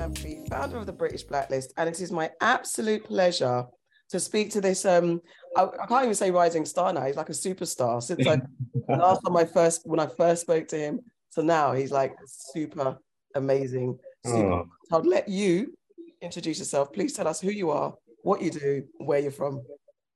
Gyamfi, founder of the British Blacklist, and it is my absolute pleasure to speak to this. Um, I, I can't even say rising star now. He's like a superstar since I last time I first when I first spoke to him. So now he's like super amazing. Super. Oh. I'll let you introduce yourself. Please tell us who you are, what you do, where you're from.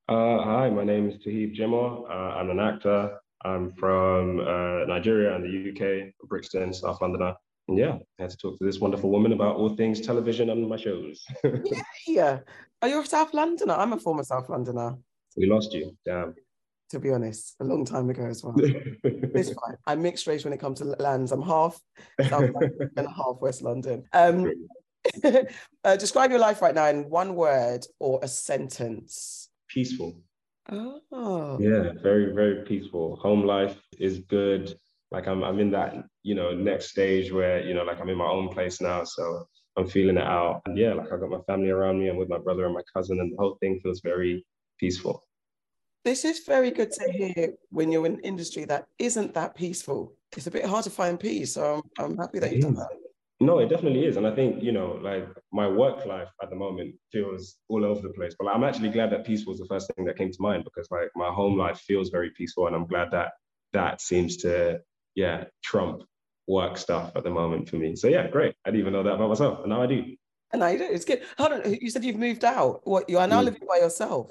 Uh, hi, my name is Toheeb Jimoh. Uh, I'm an actor. I'm from uh, Nigeria and the UK, Brixton, South Londoner. Yeah, I had to talk to this wonderful woman about all things television and my shows. yeah, yeah. Are you a South Londoner? I'm a former South Londoner. We lost you. Damn. To be honest, a long time ago as well. it's fine. I'm mixed race when it comes to lands. I'm half South London and half West London. Um, uh, describe your life right now in one word or a sentence. Peaceful. Oh. Yeah, very, very peaceful. Home life is good. Like I'm I'm in that, you know, next stage where, you know, like I'm in my own place now. So I'm feeling it out. And yeah, like I got my family around me. I'm with my brother and my cousin, and the whole thing feels very peaceful. This is very good to hear when you're in an industry that isn't that peaceful. It's a bit hard to find peace. So I'm, I'm happy that you've done that. No, it definitely is. And I think, you know, like my work life at the moment feels all over the place. But I'm actually glad that peace was the first thing that came to mind because like my home life feels very peaceful. And I'm glad that that seems to, yeah, trump work stuff at the moment for me. So yeah, great. I didn't even know that about myself. And now I do. And now you do. It's good. Hold on. You said you've moved out. What you are now mm. living by yourself?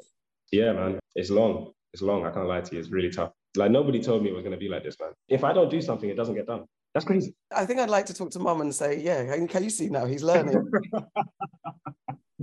Yeah, man. It's long. It's long. I can't lie to you. It's really tough. Like nobody told me it was going to be like this, man. If I don't do something, it doesn't get done. That's crazy. I think I'd like to talk to mom and say, yeah, can you see now? He's learning.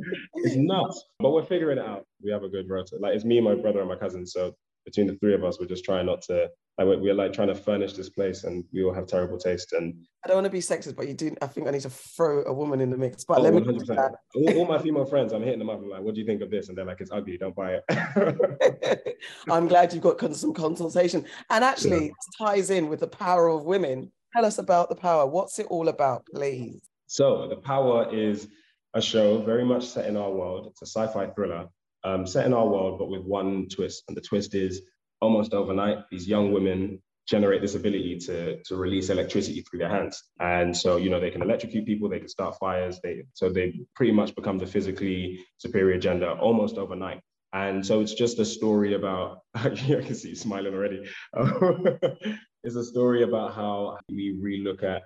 it's nuts, but we're figuring it out. We have a good rota. Like it's me, and my brother, and my cousin. So between the three of us, we're just trying not to. Like we're, we're like trying to furnish this place, and we all have terrible taste. And I don't want to be sexist, but you do. I think I need to throw a woman in the mix. But oh, let me. All, all, my female friends, I'm hitting them up. I'm like, "What do you think of this?" And they're like, "It's ugly. Don't buy it." I'm glad you've got some consultation, and actually yeah. ties in with the power of women Tell us about The Power. What's it all about, please? So, The Power is a show very much set in our world. It's a sci fi thriller um, set in our world, but with one twist. And the twist is almost overnight, these young women generate this ability to, to release electricity through their hands. And so, you know, they can electrocute people, they can start fires. They, so they pretty much become the physically superior gender almost overnight. And so it's just a story about, I can see you smiling already. it's a story about how we relook at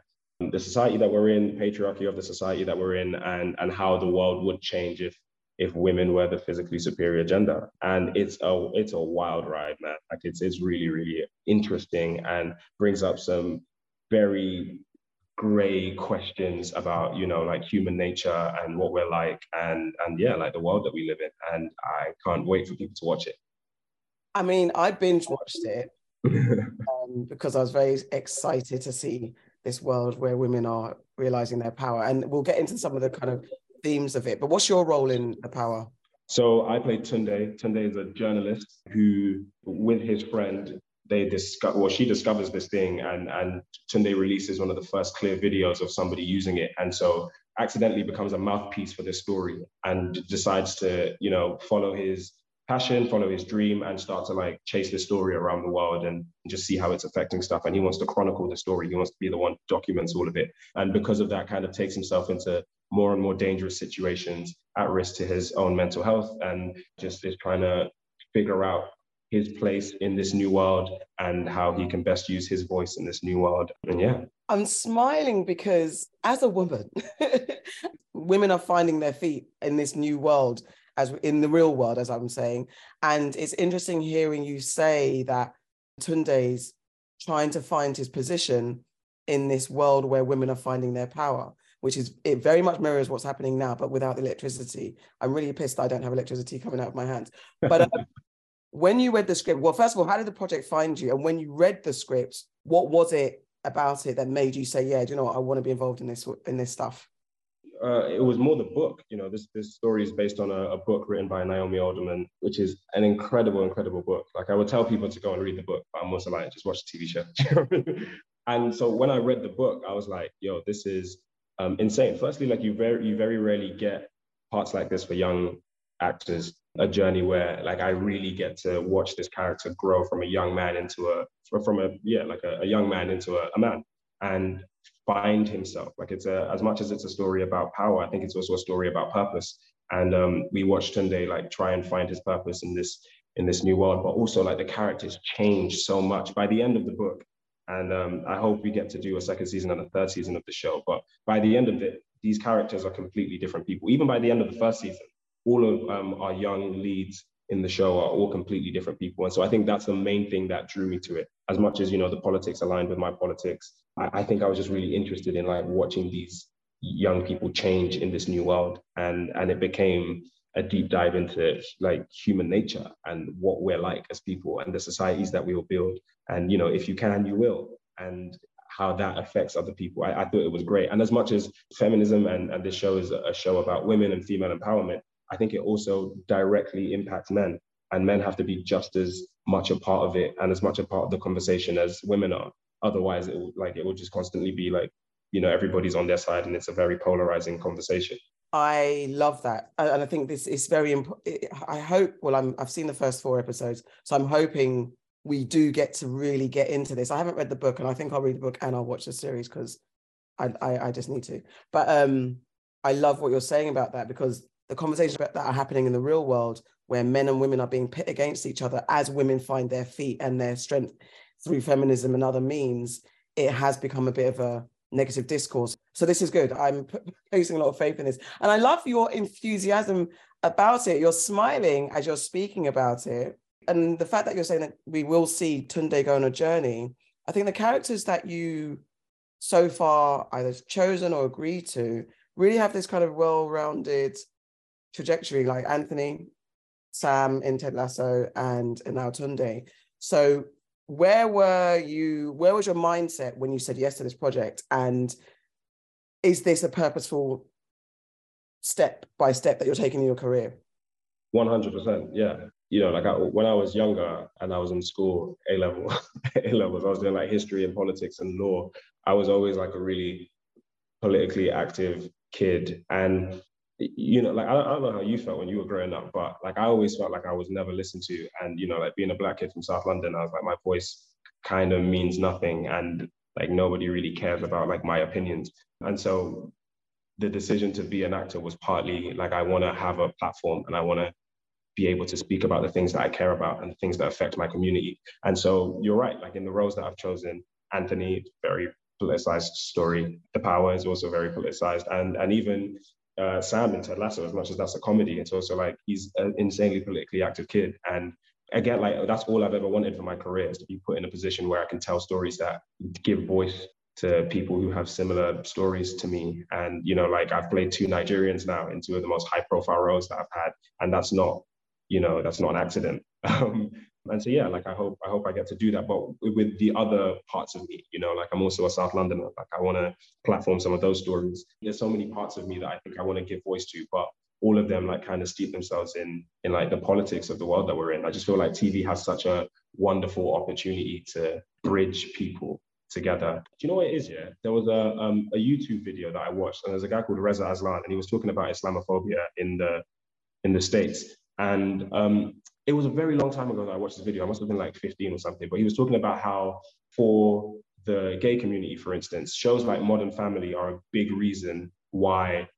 the society that we're in, patriarchy of the society that we're in, and, and how the world would change if if women were the physically superior gender. And it's a it's a wild ride, man. Like it's it's really, really interesting and brings up some very gray questions about you know like human nature and what we're like and and yeah like the world that we live in and i can't wait for people to watch it i mean i binge watched it um, because i was very excited to see this world where women are realizing their power and we'll get into some of the kind of themes of it but what's your role in the power? So I played Tunde. Tunde is a journalist who, with his friend, they discover well she discovers this thing and and Tunde releases one of the first clear videos of somebody using it. And so accidentally becomes a mouthpiece for this story and decides to you know follow his passion follow his dream and start to like chase this story around the world and just see how it's affecting stuff. And he wants to chronicle the story. He wants to be the one who documents all of it. And because of that kind of takes himself into more and more dangerous situations at risk to his own mental health and just is trying to figure out his place in this new world and how he can best use his voice in this new world. And yeah. I'm smiling because as a woman, women are finding their feet in this new world as in the real world, as I'm saying. And it's interesting hearing you say that Tunde's trying to find his position in this world where women are finding their power, which is it very much mirrors what's happening now, but without electricity. I'm really pissed I don't have electricity coming out of my hands. But um, when you read the script, well, first of all, how did the project find you? And when you read the script, what was it about it that made you say, "Yeah, do you know what? I want to be involved in this in this stuff"? Uh, it was more the book. You know, this this story is based on a, a, book written by Naomi Alderman, which is an incredible, incredible book. Like I would tell people to go and read the book, but I'm also like, just watch the TV show. and so when I read the book, I was like, "Yo, this is um, insane." Firstly, like you very you very rarely get parts like this for young actors a journey where like I really get to watch this character grow from a young man into a from a yeah like a, a young man into a, a, man and find himself. Like it's a, as much as it's a story about power, I think it's also a story about purpose. And um, we watched Tunde like try and find his purpose in this in this new world, but also like the characters change so much by the end of the book. And um, I hope we get to do a second season and a third season of the show. But by the end of it, these characters are completely different people. Even by the end of the first season, all of um, our young leads in the show are all completely different people. And so I think that's the main thing that drew me to it. As much as, you know, the politics aligned with my politics, I, I think I was just really interested in like watching these young people change in this new world. And, and it became a deep dive into like human nature and what we're like as people and the societies that we will build. And, you know, if you can, you will. And how that affects other people. I, I, thought it was great. And as much as feminism and, and this show is a show about women and female empowerment, I think it also directly impacts men. And men have to be just as much a part of it and as much a part of the conversation as women are. Otherwise, it will, like it will just constantly be like, you know, everybody's on their side and it's a very polarizing conversation. I love that, and I think this is very important. I hope. Well, I'm. I've seen the first four episodes, so I'm hoping we do get to really get into this. I haven't read the book, and I think I'll read the book and I'll watch the series because I, I, I just need to. But um, I love what you're saying about that because the conversations that are happening in the real world, where men and women are being pit against each other as women find their feet and their strength through feminism and other means, it has become a bit of a negative discourse. So this is good. I'm placing a lot of faith in this. And I love your enthusiasm about it. You're smiling as you're speaking about it. And the fact that you're saying that we will see Tunde go on a journey, I think the characters that you so far either chosen or agreed to really have this kind of well-rounded trajectory, like Anthony, Sam in Ted Lasso, and, and now Tunde. So where were you where was your mindset when you said yes to this project? And is this a purposeful step by step that you're taking in your career? 100% yeah. You know like I, when i was younger and i was in school a level a levels i was doing like history and politics and law i was always like a really politically active kid. And you know, like I don't, I don't, know how you felt when you were growing up, but like I always felt like I was never listened to. And you know, like being a black kid from South London, I was like, my voice kind of means nothing, and like nobody really cares about like my opinions. And so, the decision to be an actor was partly like I want to have a platform and I want to be able to speak about the things that I care about and the things that affect my community. And so, you're right. Like in the roles that I've chosen, Anthony, very politicized story. The Power is also very politicized, and and even uh, Sam in Ted Lasso, as much as that's a comedy, it's also like he's an insanely politically active kid. And again, like that's all I've ever wanted for my career is to be put in a position where I can tell stories that give voice to people who have similar stories to me. And, you know, like I've played two Nigerians now in two of the most high profile roles that I've had. And that's not, you know, that's not an accident. Um, and so yeah like i hope i hope i get to do that but with the other parts of me you know like i'm also a south londoner like i want to platform some of those stories there's so many parts of me that i think i want to give voice to but all of them like kind of steep themselves in in like the politics of the world that we're in i just feel like tv has such a wonderful opportunity to bridge people together. Do you know what it is? Yeah, there was a um, a YouTube video that I watched, and there's a guy called Reza Aslan, and he was talking about Islamophobia in the in the states. And um, it was a very long time ago that I watched this video. I must have been like 15 or something, but he was talking about how for the gay community, for instance, shows like Modern Family are a big reason why,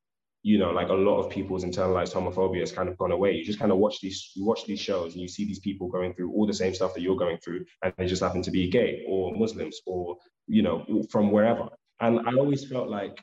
you know, like a lot of people's internalized homophobia has kind of gone away. You just kind of watch these, you watch these shows and you see these people going through all the same stuff that you're going through, and they just happen to be gay or Muslims or, you know, from wherever. And I always felt like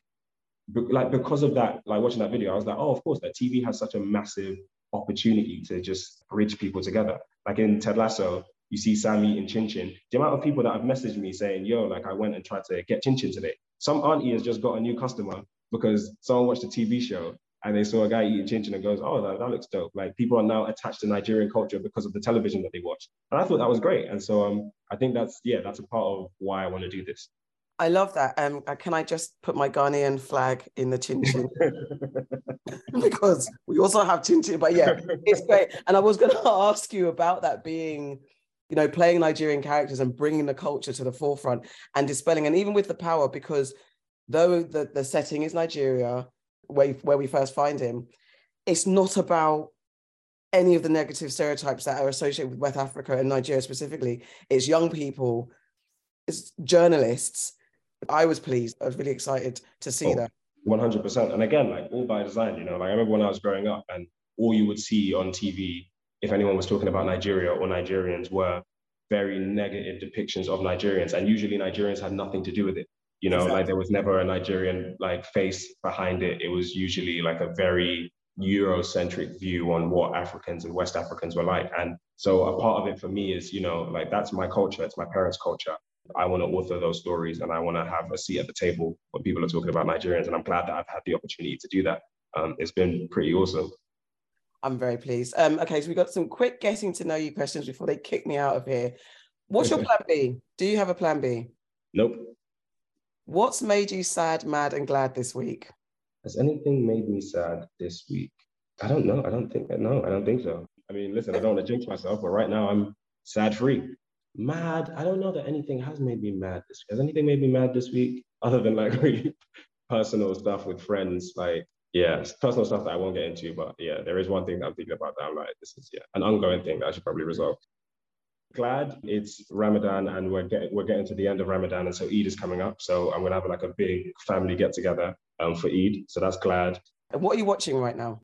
like because of that, like watching that video, I was like, oh, of course, that TV has such a massive opportunity to just bridge people together. Like in Ted Lasso, you see Sammy eating chin chin. The amount of people that have messaged me saying, yo, like I went and tried to get chin chin today. Some auntie has just got a new customer because someone watched a TV show and they saw a guy eating chin chin and goes, oh, that, that looks dope. Like people are now attached to Nigerian culture because of the television that they watch. And I thought that was great. And so um, I think that's, yeah, that's a part of why I want to do this. I love that. Um, uh, can I just put my Ghanaian flag in the chin chin? because we also have chin chin, but yeah, it's great. And I was going to ask you about that being, you know, playing Nigerian characters and bringing the culture to the forefront and dispelling, and even with the power, because though the, the setting is Nigeria, where, where we first find him, it's not about any of the negative stereotypes that are associated with West Africa and Nigeria specifically. It's young people, it's journalists I was pleased. I was really excited to see oh, that. 100%. And again, like all by design, you know, like I remember when I was growing up and all you would see on TV, if anyone was talking about Nigeria or Nigerians, were very negative depictions of Nigerians. And usually Nigerians had nothing to do with it. You know, exactly. like there was never a Nigerian like face behind it. It was usually like a very Eurocentric view on what Africans and West Africans were like. And so a part of it for me is, you know, like that's my culture, it's my parents' culture. I want to author those stories and I want to have a seat at the table when people are talking about Nigerians. And I'm glad that I've had the opportunity to do that. Um, it's been pretty awesome. I'm very pleased. Um, okay, so we got some quick getting to know you questions before they kick me out of here. What's your plan B? Do you have a plan B? Nope. What's made you sad, mad, and glad this week? Has anything made me sad this week? I don't know. I don't think no, I don't think so. I mean, listen, I don't want to jinx myself, but right now I'm sad free. Mad. I don't know that anything has made me mad this week. Has anything made me mad this week other than like really personal stuff with friends? Like, yeah, personal stuff that I won't get into, but yeah, there is one thing that I'm thinking about that I'm like, this is yeah, an ongoing thing that I should probably resolve. Glad it's Ramadan and we're getting we're getting to the end of Ramadan and so Eid is coming up. So I'm gonna have like a big family get together um, for Eid. So that's glad. And what are you watching right now?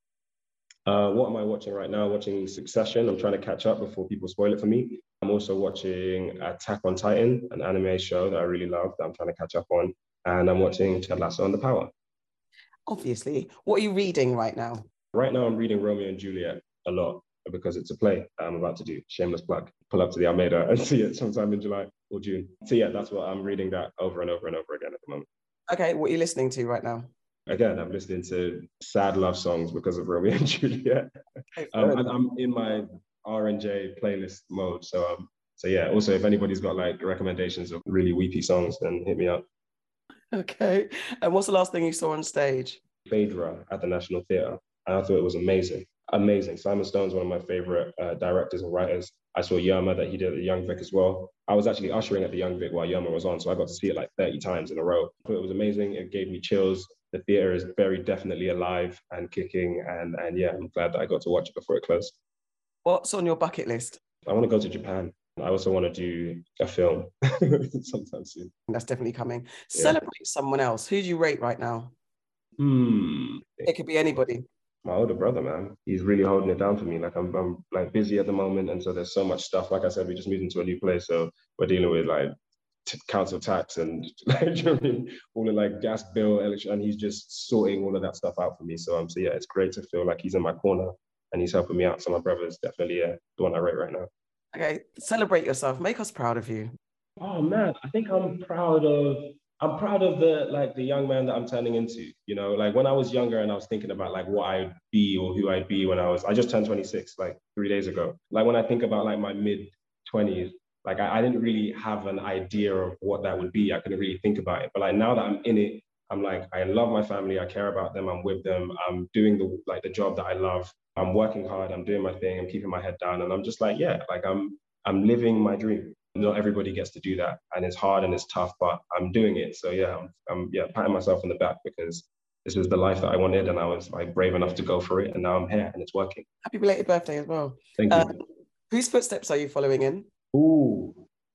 Uh, what am I watching right now? Watching Succession. I'm trying to catch up before people spoil it for me. I'm also watching Attack on Titan, an anime show that I really love that I'm trying to catch up on. And I'm watching Ted Lasso on the Power. Obviously. What are you reading right now? Right now, I'm reading Romeo and Juliet a lot because it's a play I'm about to do. Shameless plug. Pull up to the Almeida and see it sometime in July or June. So yeah, that's what I'm reading that over and over and over again at the moment. Okay, what are you listening to right now? Again, I'm listening to sad love songs because of Romeo and Juliet. um, and I'm in my R and J playlist mode. So um, so yeah. Also, if anybody's got like recommendations of really weepy songs, then hit me up. Okay. And what's the last thing you saw on stage? Phaedra at the National Theatre, and I thought it was amazing. Amazing. Simon Stone's one of my favorite uh, directors and writers. I saw Yerma that he did at the Young Vic as well. I was actually ushering at the Young Vic while Yerma was on, so I got to see it like 30 times in a row. Thought it was amazing. It gave me chills. The theater is very definitely alive and kicking, and and yeah, I'm glad that I got to watch it before it closed. What's on your bucket list? I want to go to Japan. I also want to do a film sometime soon. That's definitely coming. Yeah. Celebrate someone else. Who do you rate right now? Hmm. It could be anybody my older brother, man. He's really holding it down for me. Like I'm, I'm like busy at the moment, and so there's so much stuff. Like I said, we just moved into a new place, so we're dealing with like t- council tax and like you know I mean? all the like gas bill, electric, and he's just sorting all of that stuff out for me. So I'm, um, so yeah, it's great to feel like he's in my corner and he's helping me out. So my brother's definitely yeah, the one I rate right now. Okay, celebrate yourself. Make us proud of you. Oh man, I think I'm proud of I'm proud of the like the young man that I'm turning into. You know, like when I was younger and I was thinking about like what I'd be or who I'd be when I was I just turned 26 like three days ago. Like when I think about like my mid 20s, like I, I didn't really have an idea of what that would be. I couldn't really think about it. But like now that I'm in it, I'm like I love my family. I care about them. I'm with them. I'm doing the like the job that I love. I'm working hard. I'm doing my thing. I'm keeping my head down, and I'm just like yeah, like I'm I'm living my dream not everybody gets to do that and it's hard and it's tough but i'm doing it so yeah i'm, I'm yeah patting myself on the back because this was the life that i wanted and i was like brave enough to go for it and now i'm here and it's working happy belated birthday as well thank you um, whose footsteps are you following in Ooh,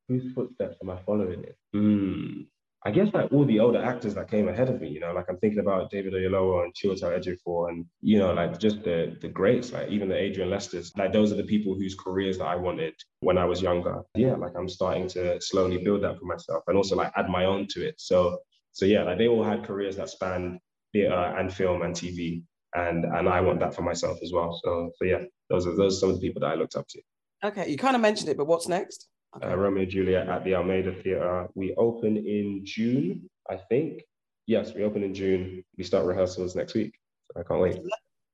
whose footsteps am i following in mm. I guess like all the older actors that came ahead of me, you know, like I'm thinking about David Oyelowo and Chiwetel Ejiofor and, you know, like just the the greats, like even the Adrian Lesters, like those are the people whose careers that I wanted when I was younger. Yeah, like I'm starting to slowly build that for myself and also like add my own to it. So, so yeah, like they all had careers that spanned theater and film and TV. And and I want that for myself as well. So so yeah, those are those are some of the people that I looked up to. Okay, you kind of mentioned it, but what's next? Okay. uh, Romeo and Juliet at the Almeida Theatre. We open in June, I think. Yes, we open in June. We start rehearsals next week. So I can't wait.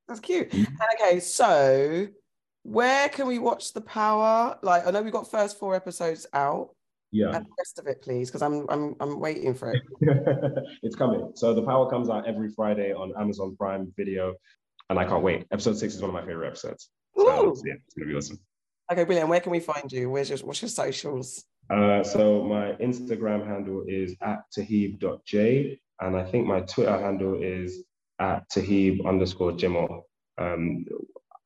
That's cute. Mm-hmm. Okay, so where can we watch the power? Like, I know we've got first four episodes out. Yeah. And the rest of it, please, because I'm I'm I'm waiting for it. it's coming. So the power comes out every Friday on Amazon Prime Video, and I can't wait. Episode six is one of my favorite episodes. So, so yeah, it's gonna be awesome. Okay, brilliant. Where can we find you? Where's your what's your socials? Uh, so my Instagram handle is at toheeb.j, and I think my Twitter handle is at toheeb underscore jimoh. Um,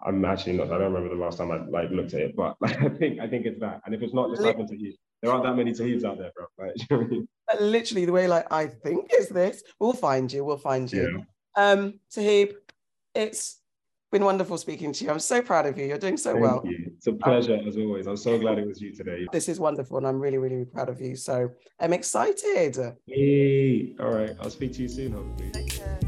I'm actually not. I don't remember the last time I like looked at it, but like, I think I think it's that. And if it's not, just type in Toheeb. There aren't that many Toheebs out there, bro. Like, But literally the way like I think is this. We'll find you. We'll find you. Yeah. Um, Sahib, it's been wonderful speaking to you. I'm so proud of you. You're doing so Thank well. You. It's a pleasure um, as always. I'm so glad it was you today. This is wonderful, and I'm really, really proud of you. So I'm excited. Hey, all right. I'll speak to you soon, hopefully.